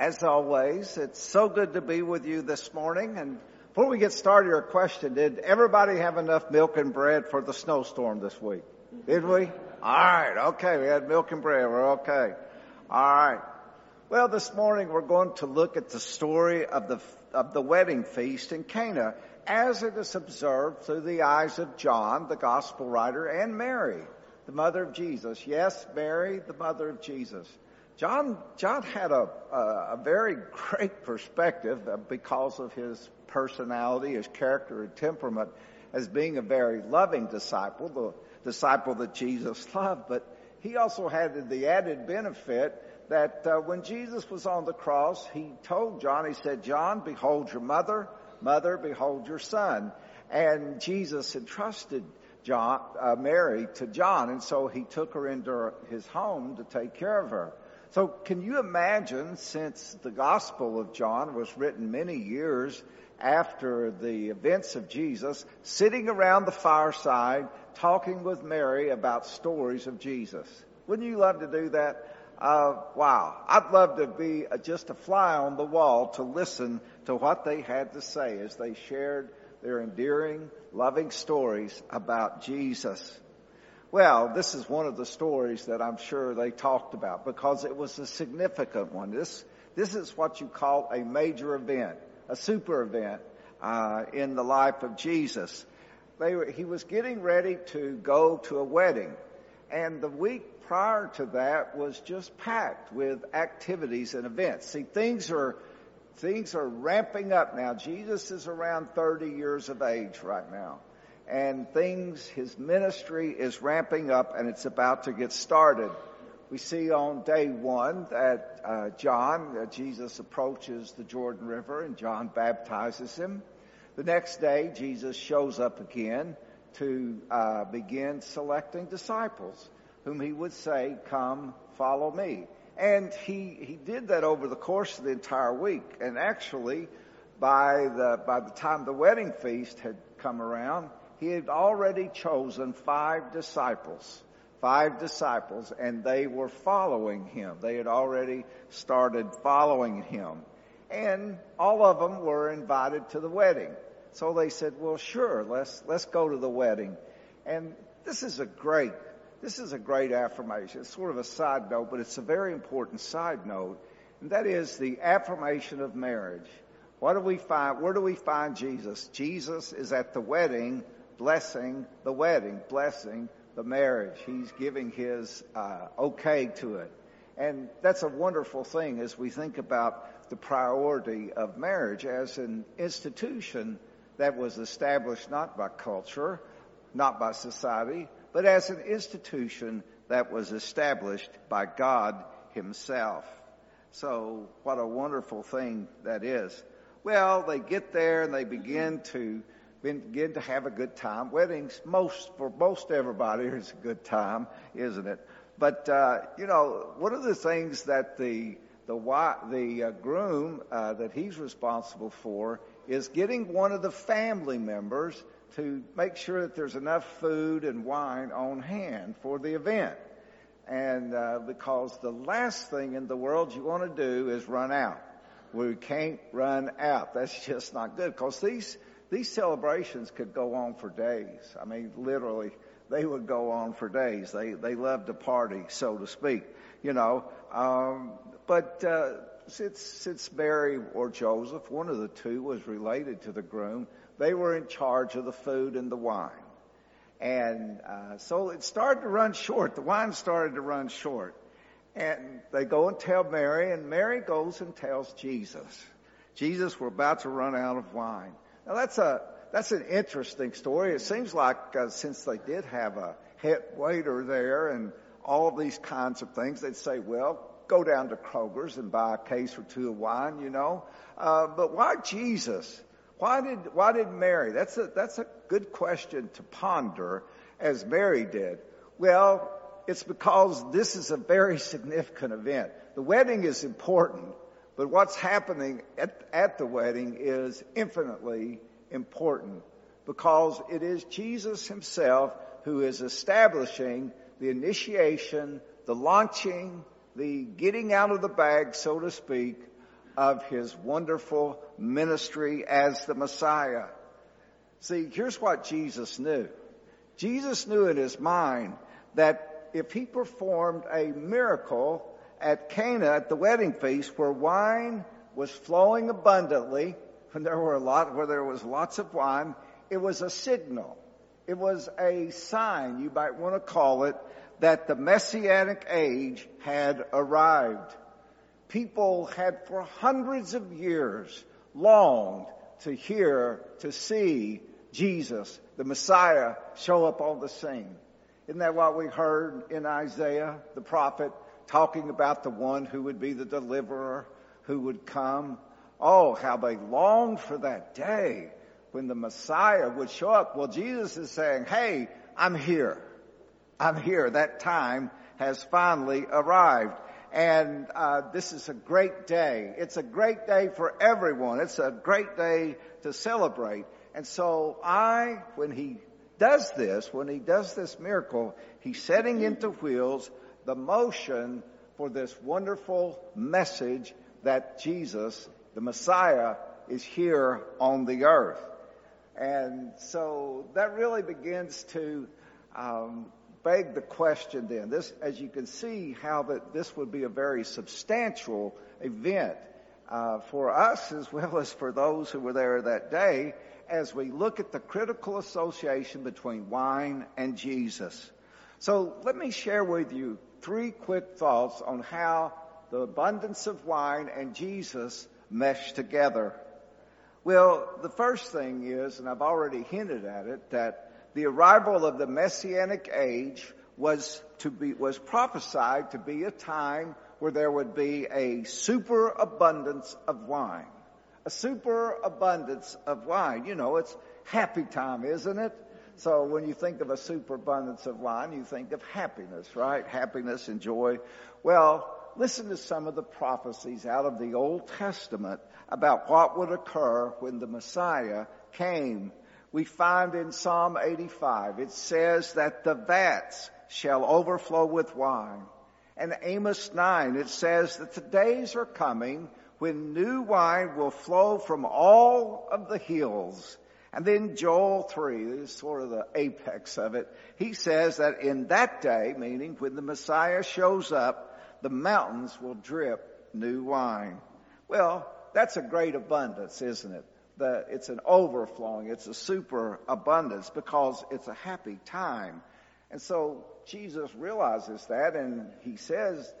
As always, it's so good to be with you this morning. And before we get started, your question, did everybody have enough milk and bread for the snowstorm this week? Did we? All right. Okay. We had milk and bread. We're okay. All right. Well, this morning we're going to look at the story of the, of the wedding feast in Cana as it is observed through the eyes of John, the gospel writer, and Mary, the mother of Jesus. Yes, Mary, the mother of Jesus. John, John had a, a, a very great perspective because of his personality, his character and temperament as being a very loving disciple, the disciple that Jesus loved, but he also had the added benefit that uh, when Jesus was on the cross, he told John, he said, John, behold your mother, mother, behold your son. And Jesus entrusted John, uh, Mary to John, and so he took her into his home to take care of her. So can you imagine, since the Gospel of John was written many years after the events of Jesus, sitting around the fireside talking with Mary about stories of Jesus? Wouldn't you love to do that? Uh, wow. I'd love to be just a fly on the wall to listen to what they had to say as they shared their endearing, loving stories about Jesus. Well, this is one of the stories that I'm sure they talked about because it was a significant one. This, this is what you call a major event, a super event, uh, in the life of Jesus. They were, he was getting ready to go to a wedding and the week prior to that was just packed with activities and events. See, things are, things are ramping up now. Jesus is around 30 years of age right now. And things, his ministry is ramping up and it's about to get started. We see on day one that uh, John, uh, Jesus approaches the Jordan River and John baptizes him. The next day, Jesus shows up again to uh, begin selecting disciples whom he would say, come, follow me. And he, he did that over the course of the entire week. And actually, by the, by the time the wedding feast had come around, he had already chosen five disciples. Five disciples, and they were following him. They had already started following him. And all of them were invited to the wedding. So they said, well, sure, let's, let's go to the wedding. And this is a great this is a great affirmation. It's sort of a side note, but it's a very important side note. And that is the affirmation of marriage. What do we find? Where do we find Jesus? Jesus is at the wedding, blessing the wedding, blessing the marriage. He's giving his uh, okay to it. And that's a wonderful thing as we think about the priority of marriage as an institution that was established not by culture, not by society, but as an institution that was established by God himself. So what a wonderful thing that is. Well, they get there and they begin to begin to have a good time. Weddings, most for most everybody, is a good time, isn't it? But uh, you know, one of the things that the the the uh, groom uh, that he's responsible for is getting one of the family members to make sure that there's enough food and wine on hand for the event. And uh, because the last thing in the world you want to do is run out. We can't run out. That's just not good because these these celebrations could go on for days. I mean, literally, they would go on for days. They they loved to party, so to speak. You know, um, but uh, since since Mary or Joseph, one of the two, was related to the groom, they were in charge of the food and the wine. And uh, so it started to run short. The wine started to run short. And they go and tell Mary, and Mary goes and tells Jesus. Jesus, we're about to run out of wine. Now that's a that's an interesting story. It seems like uh, since they did have a head waiter there and all these kinds of things, they'd say, well, go down to Kroger's and buy a case or two of wine, you know. Uh, but why Jesus? Why did, why did Mary? That's a, that's a good question to ponder as Mary did. Well, it's because this is a very significant event. The wedding is important, but what's happening at, at the wedding is infinitely important because it is Jesus himself who is establishing the initiation, the launching, the getting out of the bag, so to speak, of his wonderful ministry as the Messiah. See, here's what Jesus knew. Jesus knew in his mind that if he performed a miracle at Cana at the wedding feast where wine was flowing abundantly, when there were a lot, where there was lots of wine, it was a signal. It was a sign, you might want to call it, that the messianic age had arrived. People had for hundreds of years longed to hear, to see Jesus, the Messiah, show up on the scene. Isn't that what we heard in Isaiah, the prophet, talking about the one who would be the deliverer, who would come? Oh, how they longed for that day when the Messiah would show up. Well, Jesus is saying, hey, I'm here. I'm here. That time has finally arrived. And uh, this is a great day. It's a great day for everyone. It's a great day to celebrate. And so I, when he does this, when he does this miracle, he's setting into wheels the motion for this wonderful message that Jesus, the Messiah, is here on the earth. And so that really begins to um, beg the question then. This, as you can see, how that this would be a very substantial event uh, for us as well as for those who were there that day as we look at the critical association between wine and Jesus. So let me share with you three quick thoughts on how the abundance of wine and Jesus mesh together. Well, the first thing is, and I've already hinted at it, that the arrival of the Messianic age was to be, was prophesied to be a time where there would be a superabundance of wine. A superabundance of wine. You know, it's happy time, isn't it? So when you think of a superabundance of wine, you think of happiness, right? Happiness and joy. Well, listen to some of the prophecies out of the Old Testament about what would occur when the Messiah came. We find in Psalm 85, it says that the vats shall overflow with wine. And Amos 9, it says that the days are coming when new wine will flow from all of the hills. And then Joel 3 this is sort of the apex of it. He says that in that day, meaning when the Messiah shows up, the mountains will drip new wine. Well, that's a great abundance, isn't it? The, it's an overflowing, it's a super abundance because it's a happy time. And so Jesus realizes that and he says,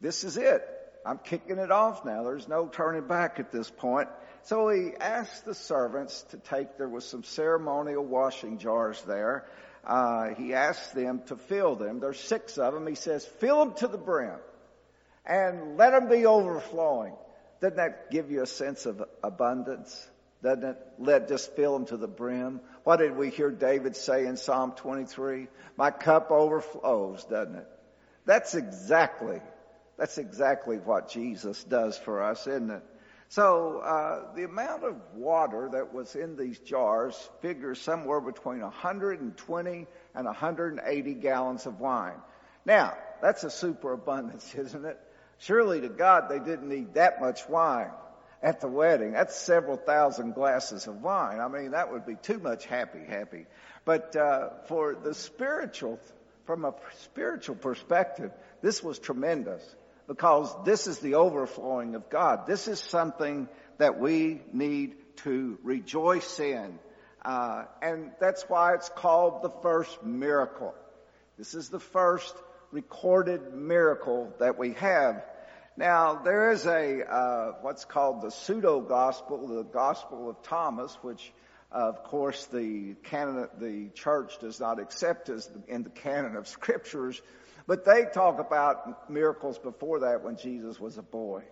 this is it. I'm kicking it off now. There's no turning back at this point. So he asked the servants to take, there was some ceremonial washing jars there uh, he asked them to fill them. There's six of them. He says, fill them to the brim and let them be overflowing. Doesn't that give you a sense of abundance? Doesn't it? Let just fill them to the brim. What did we hear David say in Psalm 23? My cup overflows, doesn't it? That's exactly, that's exactly what Jesus does for us, isn't it? So uh, the amount of water that was in these jars figures somewhere between 120 and 180 gallons of wine. Now, that's a superabundance, isn't it? Surely to God they didn't need that much wine at the wedding. That's several thousand glasses of wine. I mean, that would be too much happy, happy. But uh, for the spiritual, from a spiritual perspective, this was tremendous because this is the overflowing of God. This is something that we need to rejoice in. Uh, and that's why it's called the first miracle. This is the first recorded miracle that we have. Now, there is a, uh, what's called the pseudo gospel, the gospel of Thomas, which, uh, of course, the canon, the church does not accept as in the canon of scriptures. But they talk about miracles before that when Jesus was a boy.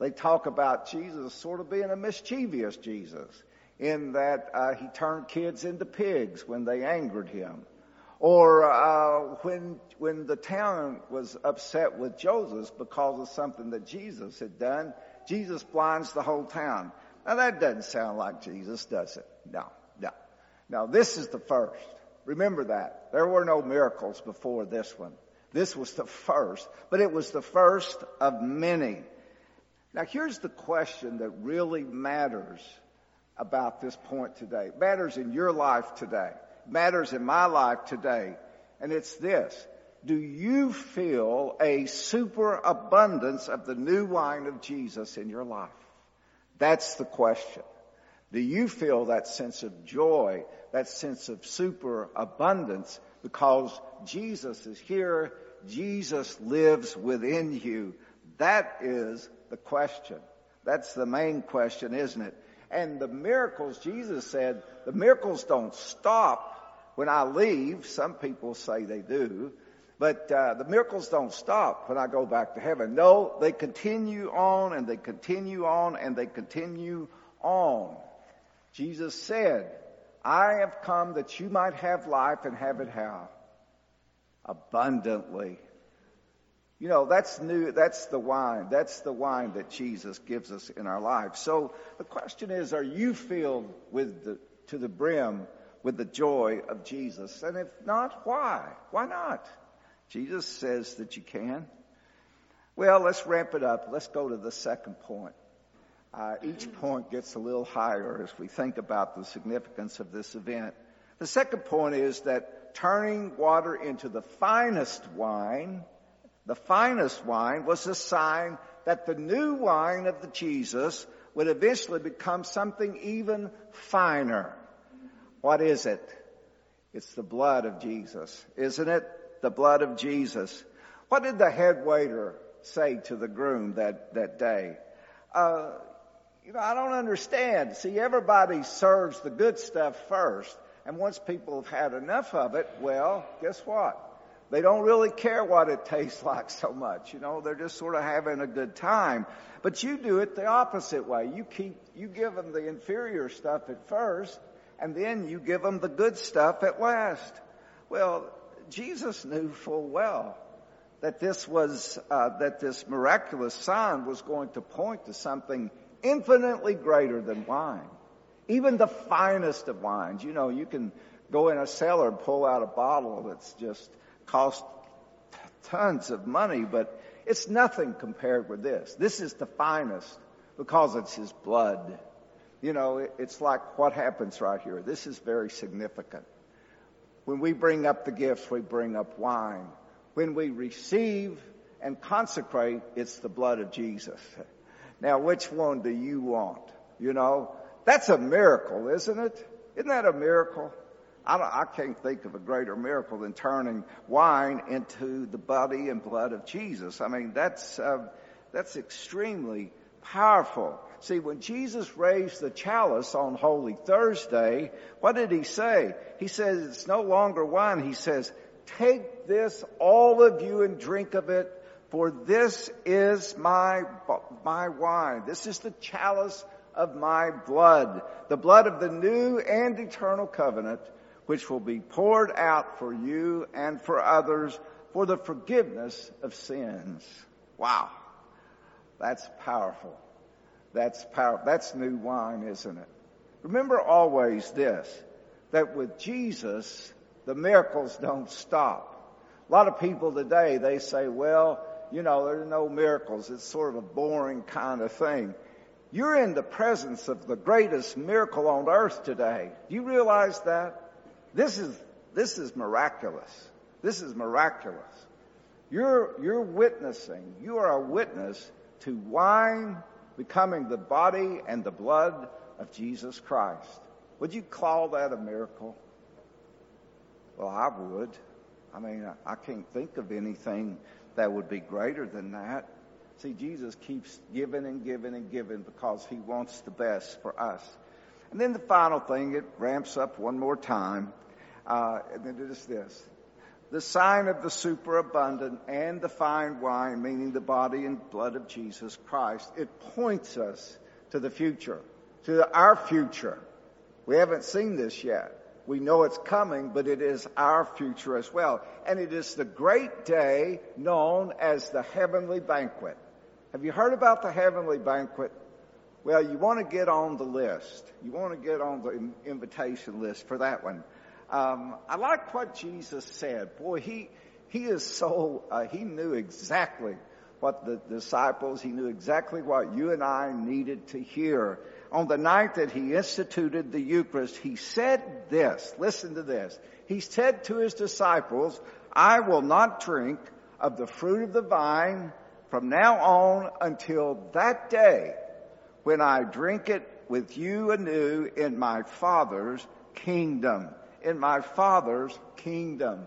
They talk about Jesus sort of being a mischievous Jesus in that uh, he turned kids into pigs when they angered him. Or uh, when when the town was upset with Joseph because of something that Jesus had done, Jesus blinds the whole town. Now that doesn't sound like Jesus, does it? No, no. Now this is the first. Remember that. There were no miracles before this one. This was the first, but it was the first of many. Now here's the question that really matters about this point today. It matters in your life today. It matters in my life today. And it's this. Do you feel a superabundance of the new wine of Jesus in your life? That's the question. Do you feel that sense of joy, that sense of superabundance because Jesus is here, Jesus lives within you? That is the question. That's the main question, isn't it? And the miracles, Jesus said, the miracles don't stop when I leave. Some people say they do. But uh, the miracles don't stop when I go back to heaven. No, they continue on and they continue on and they continue on. Jesus said, I have come that you might have life and have it how? Abundantly. You know, that's new, that's the wine. That's the wine that Jesus gives us in our lives. So the question is, are you filled with the, to the brim with the joy of Jesus? And if not, why? Why not? Jesus says that you can. Well, let's ramp it up. Let's go to the second point. Uh, each point gets a little higher as we think about the significance of this event. The second point is that turning water into the finest wine, the finest wine was a sign that the new wine of the Jesus would eventually become something even finer. What is it? It's the blood of Jesus, isn't it? The blood of Jesus. What did the head waiter say to the groom that, that day? Uh, you know, I don't understand. See, everybody serves the good stuff first. And once people have had enough of it, well, guess what? They don't really care what it tastes like so much. You know, they're just sort of having a good time. But you do it the opposite way. You keep, you give them the inferior stuff at first, and then you give them the good stuff at last. Well, Jesus knew full well that this was, uh, that this miraculous sign was going to point to something infinitely greater than wine. Even the finest of wines. You know, you can go in a cellar and pull out a bottle that's just cost tons of money, but it's nothing compared with this. This is the finest because it's his blood. You know, it's like what happens right here. This is very significant. When we bring up the gifts, we bring up wine. When we receive and consecrate, it's the blood of Jesus. Now, which one do you want? You know, that's a miracle, isn't it? Isn't that a miracle? I, I, can't think of a greater miracle than turning wine into the body and blood of Jesus. I mean, that's uh, that's extremely powerful. See, when Jesus raised the chalice on Holy Thursday, what did he say? He says it's no longer wine. He says, "Take this, all of you, and drink of it." For this is my, my wine. This is the chalice of my blood, the blood of the new and eternal covenant, which will be poured out for you and for others for the forgiveness of sins. Wow. That's powerful. That's powerful. That's new wine, isn't it? Remember always this, that with Jesus, the miracles don't stop. A lot of people today, they say, well, you know, there's no miracles. It's sort of a boring kind of thing. You're in the presence of the greatest miracle on earth today. Do you realize that? This is, this is miraculous. This is miraculous. You're, you're witnessing, you are a witness to wine becoming the body and the blood of Jesus Christ. Would you call that a miracle? Well, I would. I mean, I can't think of anything that would be greater than that. See, Jesus keeps giving and giving and giving because he wants the best for us. And then the final thing, it ramps up one more time. Uh, and then it is this. The sign of the superabundant and the fine wine, meaning the body and blood of Jesus Christ, it points us to the future, to our future. We haven't seen this yet. We know it's coming, but it is our future as well. And it is the great day known as the heavenly banquet. Have you heard about the heavenly banquet? Well, you want to get on the list. You want to get on the invitation list for that one. Um, I like what Jesus said. Boy, he he is so uh, he knew exactly what the disciples, he knew exactly what you and I needed to hear. On the night that he instituted the Eucharist, he said this, listen to this. He said to his disciples, I will not drink of the fruit of the vine from now on until that day when I drink it with you anew in my Father's kingdom. In my Father's kingdom.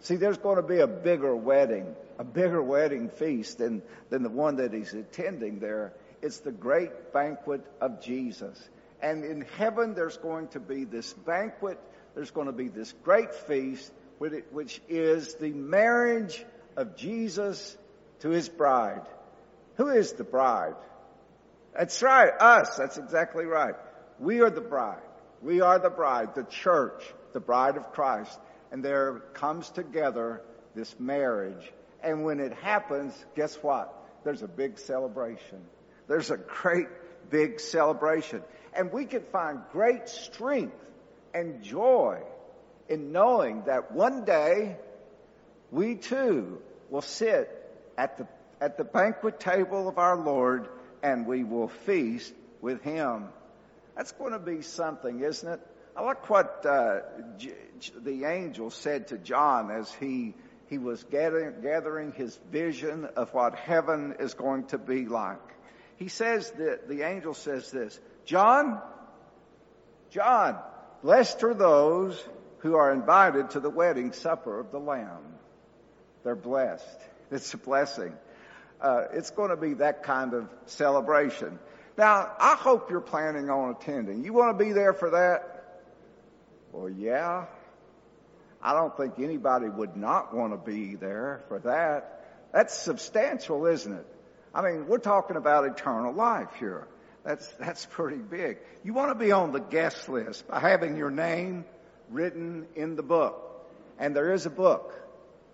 See, there's going to be a bigger wedding, a bigger wedding feast than, than the one that he's attending there. It's the great banquet of Jesus. And in heaven, there's going to be this banquet. There's going to be this great feast, which is the marriage of Jesus to his bride. Who is the bride? That's right, us. That's exactly right. We are the bride. We are the bride, the church, the bride of Christ. And there comes together this marriage. And when it happens, guess what? There's a big celebration. There's a great big celebration. And we can find great strength and joy in knowing that one day we too will sit at the, at the banquet table of our Lord and we will feast with Him. That's going to be something, isn't it? I like what uh, the angel said to John as he he was gathering, gathering his vision of what heaven is going to be like. He says that the angel says this, John, John, blessed are those who are invited to the wedding supper of the Lamb. They're blessed. It's a blessing. Uh, it's going to be that kind of celebration. Now, I hope you're planning on attending. You want to be there for that? Well, yeah. I don't think anybody would not want to be there for that. That's substantial, isn't it? I mean, we're talking about eternal life here. That's, that's pretty big. You want to be on the guest list by having your name written in the book. And there is a book.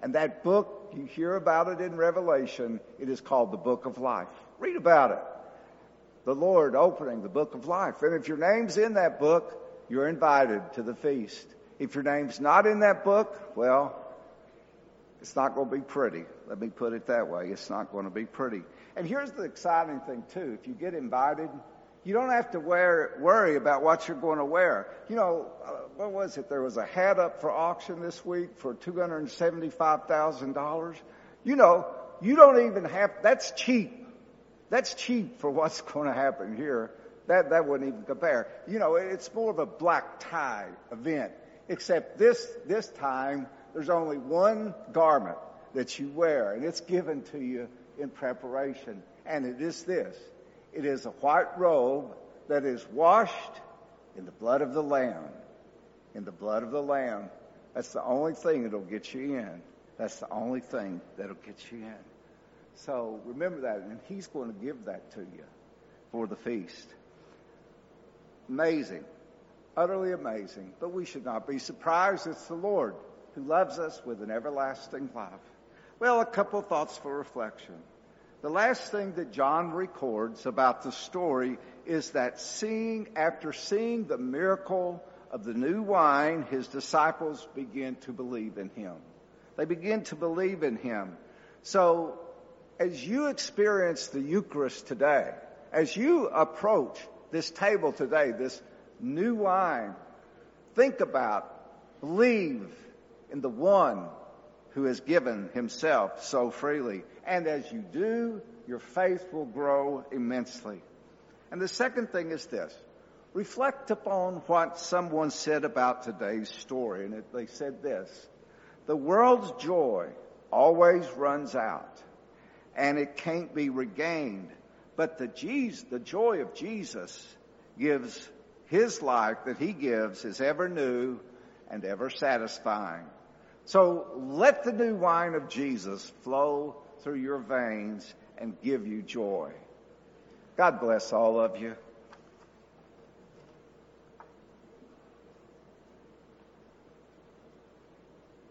And that book, you hear about it in Revelation. It is called the Book of Life. Read about it. The Lord opening the Book of Life. And if your name's in that book, you're invited to the feast. If your name's not in that book, well, it's not going to be pretty. Let me put it that way. It's not going to be pretty. And here's the exciting thing too. If you get invited, you don't have to wear, worry about what you're going to wear. You know, uh, what was it? There was a hat up for auction this week for $275,000. You know, you don't even have, that's cheap. That's cheap for what's going to happen here. That, that wouldn't even compare. You know, it's more of a black tie event. Except this, this time, there's only one garment that you wear, and it's given to you in preparation. And it is this. It is a white robe that is washed in the blood of the Lamb. In the blood of the Lamb. That's the only thing that'll get you in. That's the only thing that'll get you in. So remember that, and He's going to give that to you for the feast. Amazing. Utterly amazing. But we should not be surprised. It's the Lord who loves us with an everlasting love. Well, a couple thoughts for reflection. The last thing that John records about the story is that seeing, after seeing the miracle of the new wine, his disciples begin to believe in him. They begin to believe in him. So, as you experience the Eucharist today, as you approach this table today, this new wine, think about, believe in the one who has given himself so freely. And as you do, your faith will grow immensely. And the second thing is this. Reflect upon what someone said about today's story. And it, they said this. The world's joy always runs out and it can't be regained. But the, Jesus, the joy of Jesus gives his life that he gives is ever new and ever satisfying. So let the new wine of Jesus flow through your veins and give you joy. God bless all of you.